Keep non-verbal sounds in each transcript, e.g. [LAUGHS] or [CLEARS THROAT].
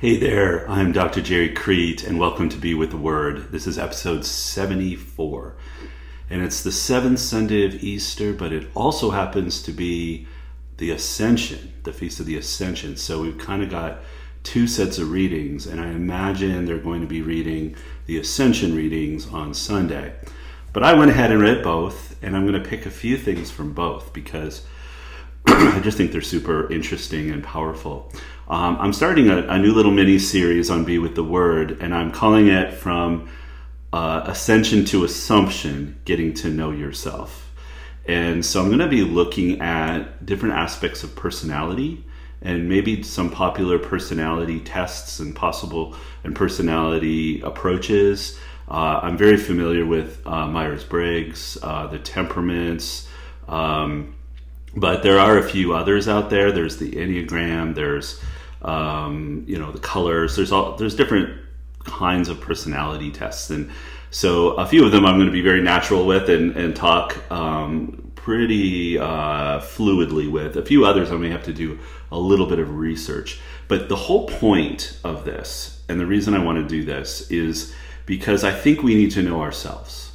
Hey there, I'm Dr. Gerry Crete, and welcome to Be with the Word. This is episode 74. And it's the seventh Sunday of Easter, but it also happens to be the Ascension, the Feast of the Ascension. So we've kind of got two sets of readings, and I imagine they're going to be reading the Ascension readings on Sunday. But I went ahead and read both, and I'm going to pick a few things from both because [CLEARS THROAT] I just think they're super interesting and powerful. Um, I'm starting a, a, new little mini series on Be with the Word, and I'm calling it From uh, Ascension to Assumption Getting to Know Yourself. And so I'm going to be looking at different aspects of personality and maybe some popular personality tests and possible and personality approaches. Uh, I'm very familiar with uh, Myers Briggs, uh, the temperaments. Um, but there are a few others out there. There's the Enneagram. There's um, you know the colors. There's all there's different kinds of personality tests, and so a few of them I'm going to be very natural with and and talk um, pretty uh, fluidly with. A few others I may have to do a little bit of research. But the whole point of this, and the reason I want to do this, is because I think we need to know ourselves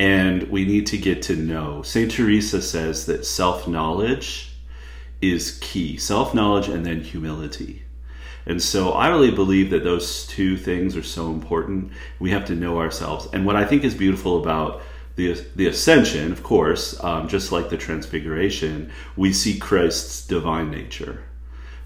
and we need to get to know. St. Teresa says that self knowledge is key self knowledge and then humility. And so I really believe that those two things are so important. We have to know ourselves. And what I think is beautiful about the, the ascension, of course, um, just like the transfiguration, we see Christ's divine nature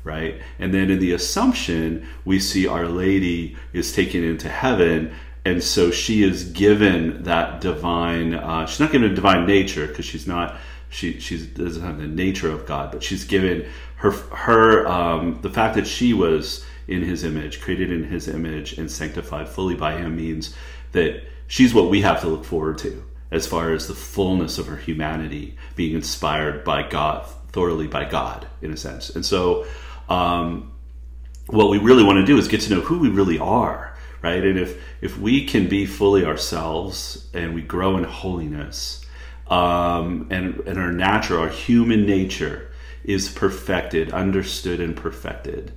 right? And then in the Assumption, we see Our Lady is taken into heaven and so she is given that divine. Uh, she's not given a divine nature because she's not. She she doesn't have the nature of God, but she's given her her um, the fact that she was in His image, created in His image, and sanctified fully by Him means that she's what we have to look forward to as far as the fullness of her humanity being inspired by God, thoroughly by God, in a sense. And so, um, what we really want to do is get to know who we really are right? And if if we can be fully ourselves and we grow in holiness, um, and and our natural, our human nature is perfected, understood, and perfected.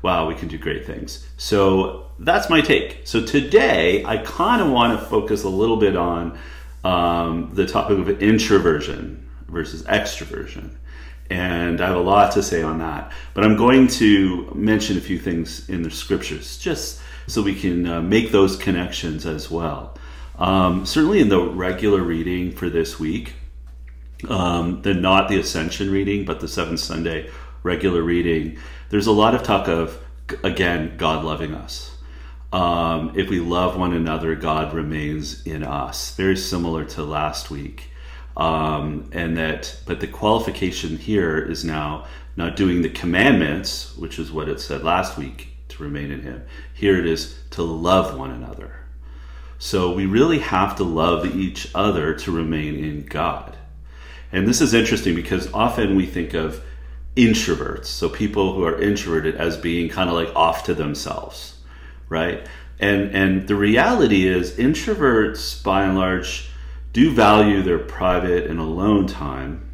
Wow, we can do great things. So that's my take. So today, I kind of want to focus a little bit on um, the topic of introversion versus extroversion. And I have a lot to say on that. But I'm going to mention a few things in the scriptures just so we can uh, make those connections as well. Um, certainly in the regular reading for this week, um, the not the Ascension reading, but the Seventh Sunday regular reading, there's a lot of talk of, again, God loving us. Um, if we love one another, God remains in us. Very similar to last week. Um, and that, but the qualification here is now not doing the commandments, which is what it said last week, to remain in Him. Here it is to love one another. So we really have to love each other to remain in God. And this is interesting because often we think of introverts, so people who are introverted as being kind of like off to themselves, right? And and the reality is introverts by and large do value their private and alone time,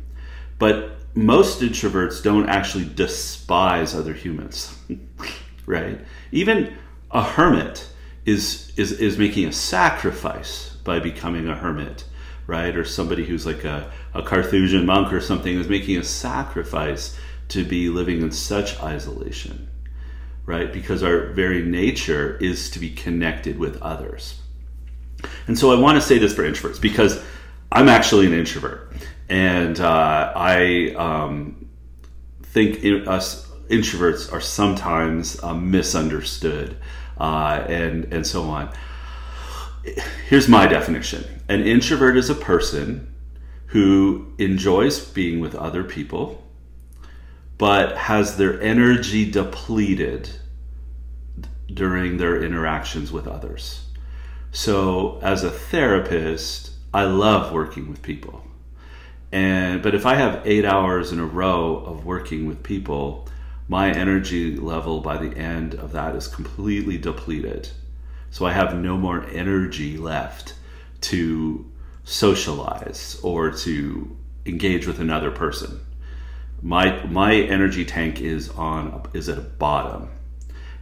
but most introverts don't actually despise other humans. [LAUGHS] right? Even a hermit is is is making a sacrifice by becoming a hermit, right? Or somebody who's like a, a Carthusian monk or something is making a sacrifice to be living in such isolation, right? Because our very nature is to be connected with others. And so I want to say this for introverts because I'm actually an introvert, and uh, I um, think us introverts are sometimes uh, misunderstood uh, and and so on. Here's my definition: an introvert is a person who enjoys being with other people, but has their energy depleted during their interactions with others. So, as a therapist, I love working with people. And but if I have 8 hours in a row of working with people, my energy level by the end of that is completely depleted. So I have no more energy left to socialize or to engage with another person. My my energy tank is on is at a bottom.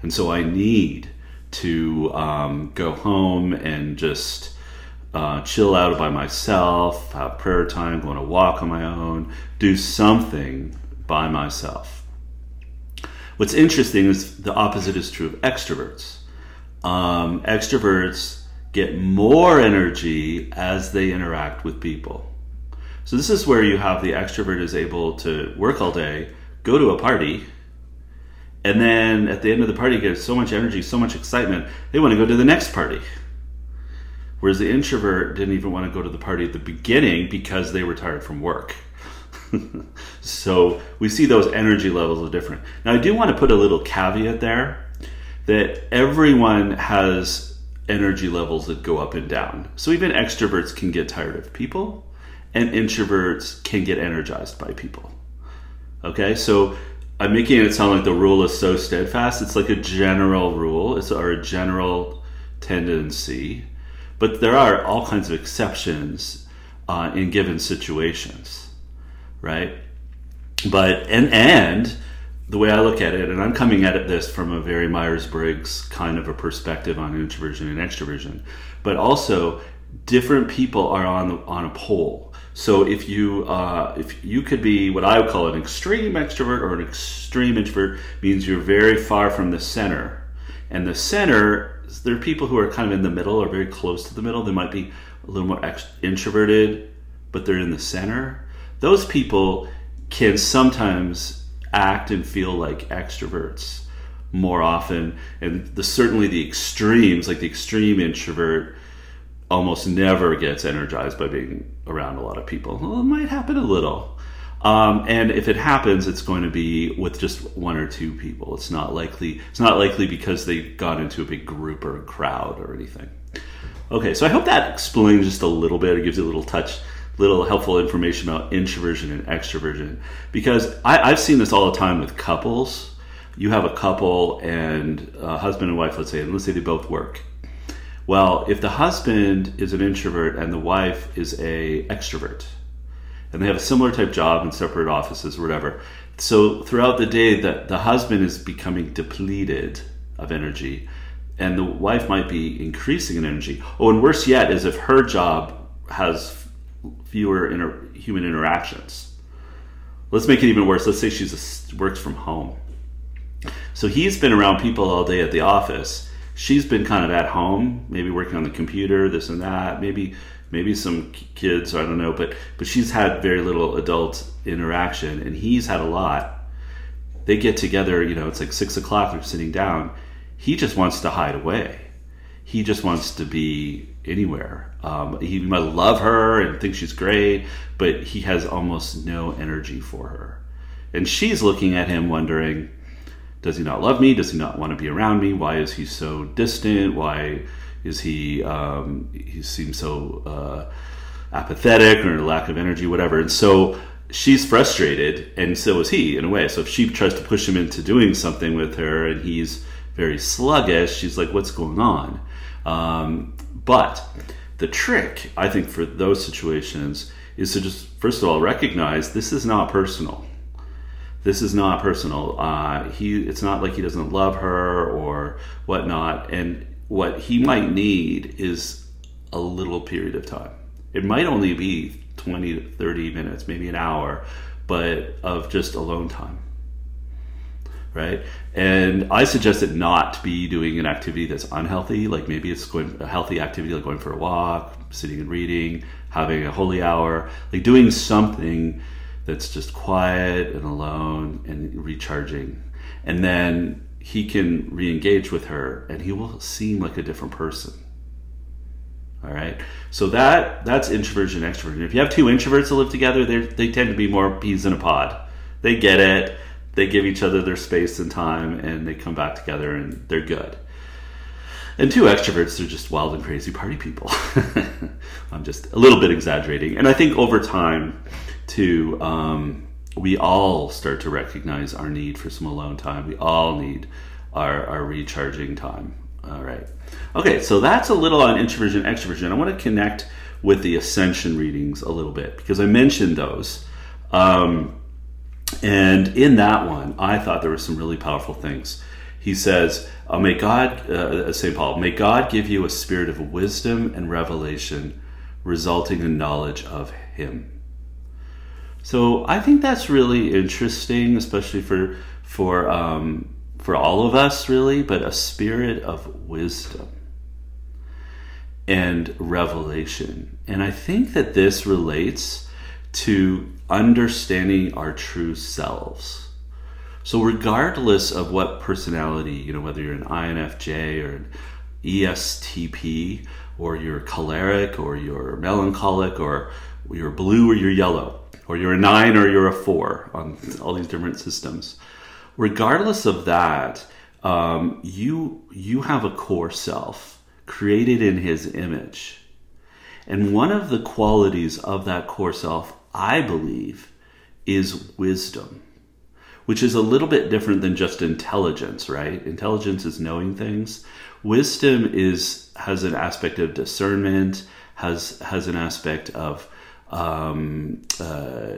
And so I need to um, go home and just uh, chill out by myself, have prayer time, go on a walk on my own, do something by myself. What's interesting is the opposite is true of extroverts. Um, extroverts get more energy as they interact with people. So, this is where you have the extrovert is able to work all day, go to a party, and then at the end of the party get so much energy, so much excitement, they want to go to the next party. Whereas the introvert didn't even want to go to the party at the beginning because they were tired from work. [LAUGHS] so we see those energy levels are different. Now, I do want to put a little caveat there that everyone has energy levels that go up and down. So even extroverts can get tired of people, and introverts can get energized by people. Okay, so I'm making it sound like the rule is so steadfast. It's like a general rule, it's our general tendency, but there are all kinds of exceptions uh, in given situations, right? But and and the way I look at it, and I'm coming at it this from a very Myers Briggs kind of a perspective on introversion and extroversion, but also different people are on on a pole so if you uh, if you could be what I would call an extreme extrovert or an extreme introvert means you're very far from the center, and the center there are people who are kind of in the middle or very close to the middle. They might be a little more ext- introverted, but they're in the center. Those people can sometimes act and feel like extroverts more often, and the certainly the extremes, like the extreme introvert almost never gets energized by being around a lot of people. Well, it might happen a little. Um, and if it happens, it's going to be with just one or two people. It's not likely. It's not likely because they got into a big group or a crowd or anything. Okay, so I hope that explains just a little bit. It gives you a little touch, little helpful information about introversion and extroversion. Because I, I've seen this all the time with couples. You have a couple and a husband and wife, let's say, and let's say they both work well, if the husband is an introvert and the wife is a extrovert, and they have a similar type job in separate offices or whatever, so throughout the day, the, the husband is becoming depleted of energy, and the wife might be increasing in energy. Oh, and worse yet is if her job has fewer inter- human interactions. Let's make it even worse. Let's say she's works from home. So he's been around people all day at the office she's been kind of at home, maybe working on the computer, this and that, maybe maybe some kids, I don't know, but but she's had very little adult interaction, and he's had a lot. They get together, you know, it's like six o'clock. They're sitting down. He just wants to hide away. He just wants to be anywhere. Um, he might love her and think she's great, but he has almost no energy for her. And she's looking at him, wondering, does he not love me? Does he not want to be around me? Why is he so distant? Why is he um, he seems so uh, apathetic or lack of energy, whatever? And so she's frustrated, and so is he in a way. So if she tries to push him into doing something with her, and he's very sluggish, she's like, "What's going on?" Um, but the trick, I think, for those situations is to just first of all recognize this is not personal this is not personal. Uh, he, it's not like he doesn't love her or whatnot. And what he might need is a little period of time. It might only be 20 to 30 minutes, maybe an hour, but of just alone time. Right? And I suggest it not to be doing an activity that's unhealthy. Like maybe it's going a healthy activity like going for a walk, sitting and reading, having a holy hour, like doing something that's just quiet and alone and recharging. And then he can re engage with her and he will seem like a different person. All right. So that that's introversion, extroversion. If you have two introverts that live together, they they tend to be more peas in a pod. They get it. They give each other their space and time, and they come back together, and they're good. And two extroverts, they're just wild and crazy party people. [LAUGHS] I'm just a little bit exaggerating, and I think over time, too, um, we all start to recognize our need for some alone time. We all need our, our recharging time. All right. Okay, so that's a little on introversion, extroversion. I want to connect with the ascension readings a little bit because I mentioned those. Um, and in that one, I thought there were some really powerful things. He says, uh, "May God, uh, Saint Paul, may God give you a spirit of wisdom and revelation, resulting in knowledge of Him." So I think that's really interesting, especially for for um, for all of us, really. But a spirit of wisdom and revelation, and I think that this relates to understanding our true selves. So, regardless of what personality, you know, whether you're an INFJ or an ESTP, or you're choleric, or you're melancholic, or you're blue or you're yellow, or you're a nine or you're a four on all these different systems. Regardless of that, um, you you have a core self created in His image, and one of the qualities of that core self, I believe, is wisdom which is a little bit different than just intelligence, right? Intelligence is knowing things. Wisdom is has an aspect of discernment, has has an aspect of um, uh,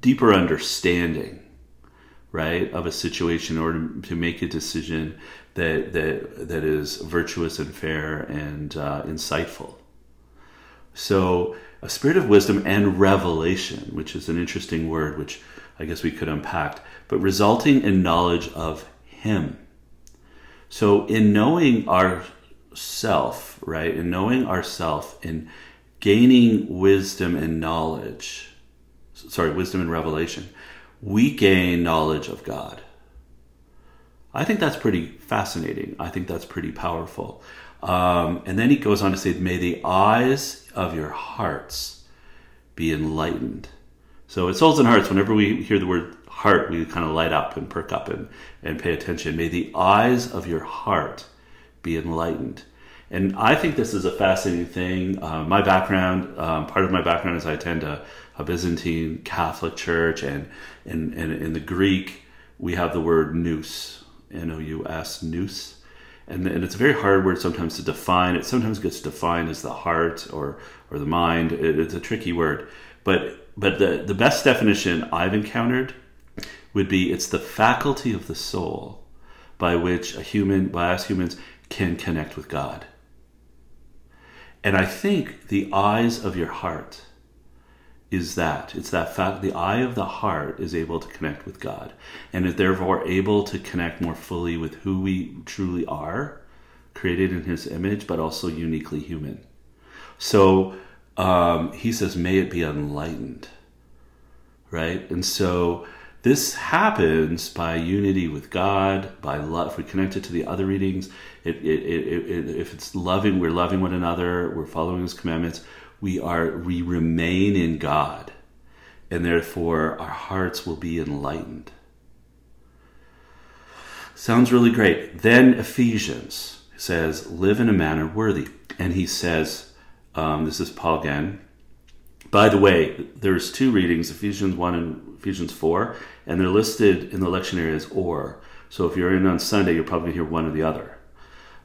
deeper understanding, right, of a situation, in order to make a decision that that that is virtuous and fair and uh, insightful. So, a spirit of wisdom and revelation, which is an interesting word, which I guess we could unpack, but resulting in knowledge of Him. So, in knowing ourself, right, in knowing ourself, in gaining wisdom and knowledge, sorry, wisdom and revelation, we gain knowledge of God. I think that's pretty fascinating. I think that's pretty powerful. Um, and then he goes on to say, May the eyes of your hearts be enlightened so at Souls and Hearts, whenever we hear the word heart, we kind of light up and perk up and, and pay attention. May the eyes of your heart be enlightened. And I think this is a fascinating thing. Uh, my background, um, part of my background is I attend a, a Byzantine Catholic church, and in, in, in, the Greek, we have the word nous, N O U S, nous. And, and it's a very hard word sometimes to define. It sometimes gets defined as the heart or, or the mind. It, it's a tricky word. But but the, the best definition I've encountered would be it's the faculty of the soul by which a human, by us humans, can connect with God. And I think the eyes of your heart is that. It's that fact, the eye of the heart is able to connect with God and is therefore able to connect more fully with who we truly are, created in His image, but also uniquely human. So um, he says, May it be enlightened. Right? And so this happens by unity with God, by love. If we connect it to the other readings, it, it, it, if it's loving, we're loving one another, we're following His commandments, we are we remain in God, and therefore our hearts will be enlightened. Sounds really great. Then Ephesians says, "Live in a manner worthy," and he says um, this is Paul again. By the way, there's two readings, Ephesians 1 and Ephesians 4, and they're listed in the lectionary as or. So if you're in on Sunday, you're probably hear one or the other,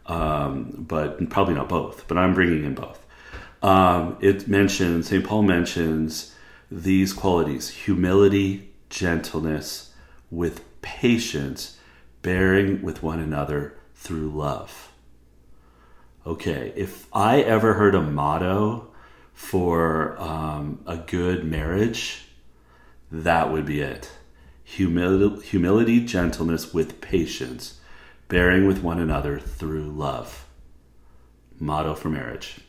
um, but probably not both. But I'm bringing in both. Um, it mentions, St. Paul mentions these qualities humility, gentleness, with patience, bearing with one another through love okay, if I ever heard a motto for um, a good marriage, that would be it. Humility, humility, gentleness with patience, bearing with one another through love. Motto for marriage.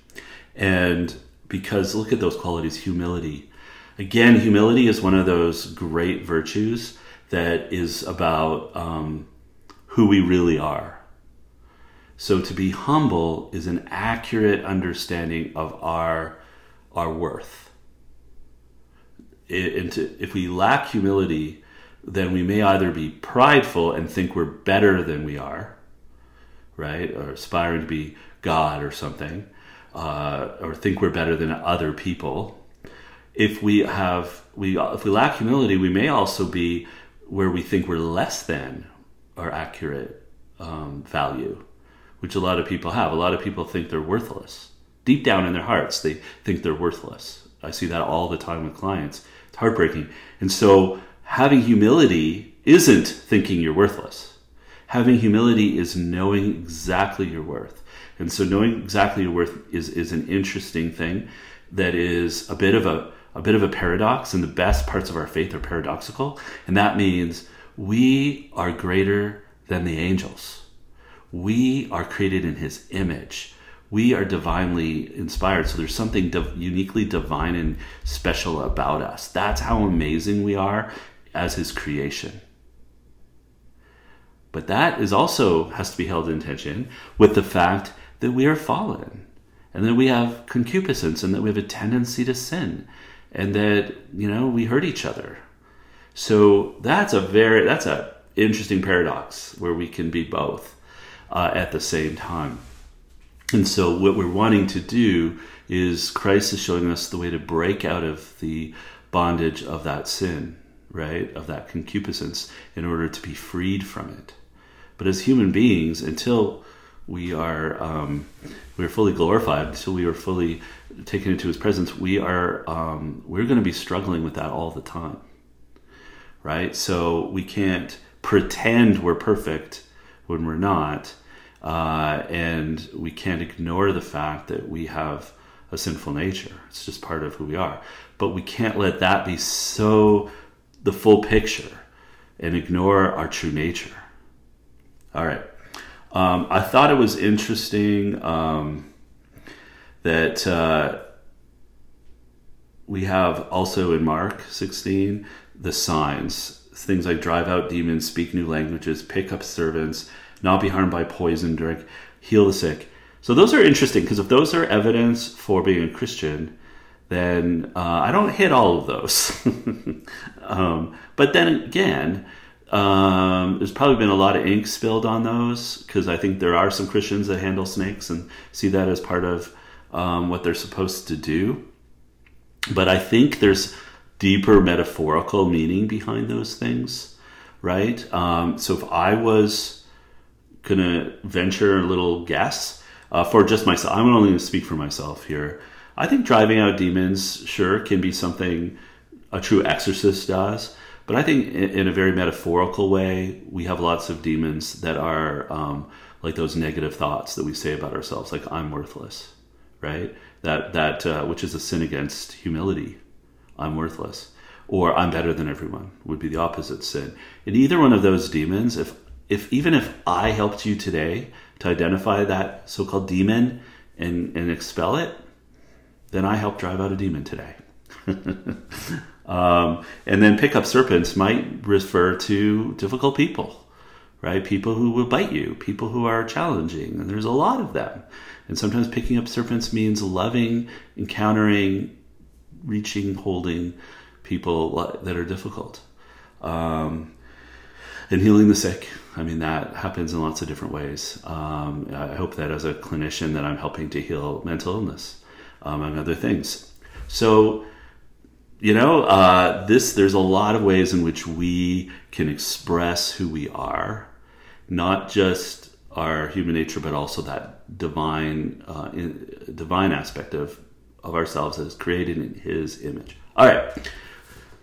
And because look at those qualities humility. Again, humility is one of those great virtues that is about um, who we really are so to be humble is an accurate understanding of our our worth. It, to, if we lack humility, then we may either be prideful and think we're better than we are, right, or aspiring to be God or something, uh, or think we're better than other people. If we have we if we lack humility, we may also be where we think we're less than our accurate um, value which a lot of people have. A lot of people think they're worthless. Deep down in their hearts, they think they're worthless. I see that all the time with clients. It's heartbreaking. And so having humility isn't thinking you're worthless. Having humility is knowing exactly your worth. And so knowing exactly your worth is, is an interesting thing that is a bit of a, a bit of a paradox and the best parts of our faith are paradoxical. And that means we are greater than the angels. We are created in his image. We are divinely inspired. So there's something div- uniquely divine and special about us. That's how amazing we are as his creation. But that is also has to be held in tension with the fact that we are fallen and that we have concupiscence and that we have a tendency to sin and that you know we hurt each other. So that's a very that's a interesting paradox where we can be both uh, at the same time. And so what we're wanting to do is christ is showing us the way to break out of the bondage of that sin right of that concupiscence in order to be freed from it. But as human beings until we are um, we are fully glorified so we are fully taken into His presence. We are um, we're going to be struggling with that all the time, right? So we can't pretend we're perfect when we're not, uh, and we can't ignore the fact that we have a sinful nature. It's just part of who we are. But we can't let that be so the full picture and ignore our true nature. All right. Um, I thought it was interesting um, that uh, we have also in Mark 16 the signs, things like drive out demons, speak new languages, pick up servants, not be harmed by poison, drink, heal the sick. So those are interesting because if those are evidence for being a Christian, then uh, I don't hit all of those. [LAUGHS] um, but then again, um, there's probably been a lot of ink spilled on those because I think there are some Christians that handle snakes and see that as part of um, what they're supposed to do. But I think there's deeper metaphorical meaning behind those things, right? Um, so if I was gonna venture a little guess uh, for just myself, I'm only going to speak for myself here. I think driving out demons, sure, can be something a true exorcist does. But I think in, a very metaphorical way, we have lots of demons that are um, like those negative thoughts that we say about ourselves, like I'm worthless, right? That that uh, which is a sin against humility. I'm worthless, or I'm better than everyone would be the opposite sin. In either one of those demons, if if even if I helped you today to identify that so-called demon and and expel it, then I helped drive out a demon today. [LAUGHS] Um, and then pick up serpents might refer to difficult people, right? People who will bite you, people who are challenging, and there's a lot of them. And sometimes picking up serpents means loving, encountering, reaching, holding people that are difficult. Um, and healing the sick. I mean, that happens in lots of different ways. Um, I hope that as a clinician that I'm helping to heal mental illness, um, and other things. So you know, uh, this there's a lot of ways in which we can express who we are, not just our human nature, but also that divine, uh, in, divine aspect of of ourselves that is created in His image. All right,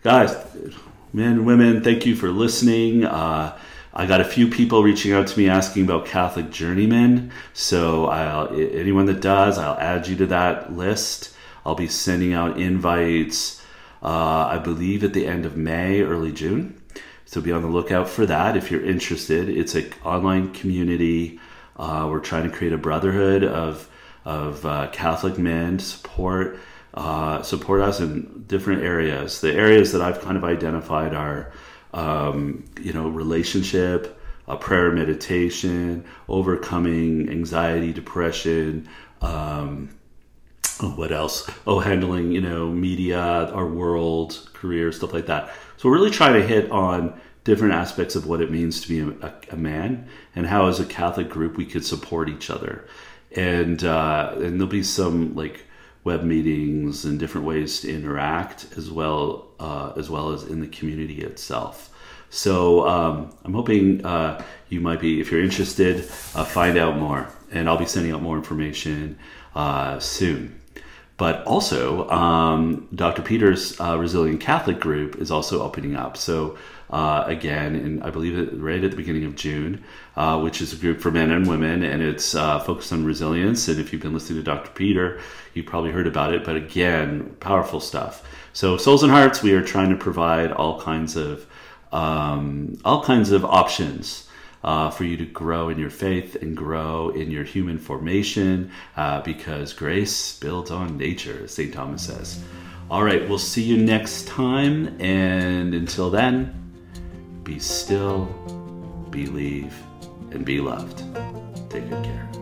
guys, men and women, thank you for listening. Uh, I got a few people reaching out to me asking about Catholic journeymen. So I'll, anyone that does, I'll add you to that list. I'll be sending out invites uh, I believe at the end of May, early June. So be on the lookout for that if you're interested. It's an online community. Uh, we're trying to create a brotherhood of of uh, Catholic men to support uh, support us in different areas. The areas that I've kind of identified are, um, you know, relationship, prayer, meditation, overcoming anxiety, depression. Um, oh, what else? Oh, handling, you know, media, our world, career, stuff like that. So we're really trying to hit on different aspects of what it means to be a, a man and how, as a Catholic group, we could support each other. And uh, and there'll be some like web meetings and different ways to interact as well uh, as well as in the community itself. So um, I'm hoping uh, you might be, if you're interested, uh, find out more, and I'll be sending out more information uh, soon. But also, um, Dr. Peter's uh, Resilient Catholic group is also opening up. So, uh, again, in, I believe it right at the beginning of June, uh, which is a group for men and women, and it's uh, focused on resilience. And if you've been listening to Dr. Peter, you probably heard about it. But again, powerful stuff. So, Souls and Hearts, we are trying to provide all kinds of um, all kinds of options uh, for you to grow in your faith and grow in your human formation uh, because grace builds on nature, St. Thomas says. All right, we'll see you next time. And until then, be still, believe, and be loved. Take good care.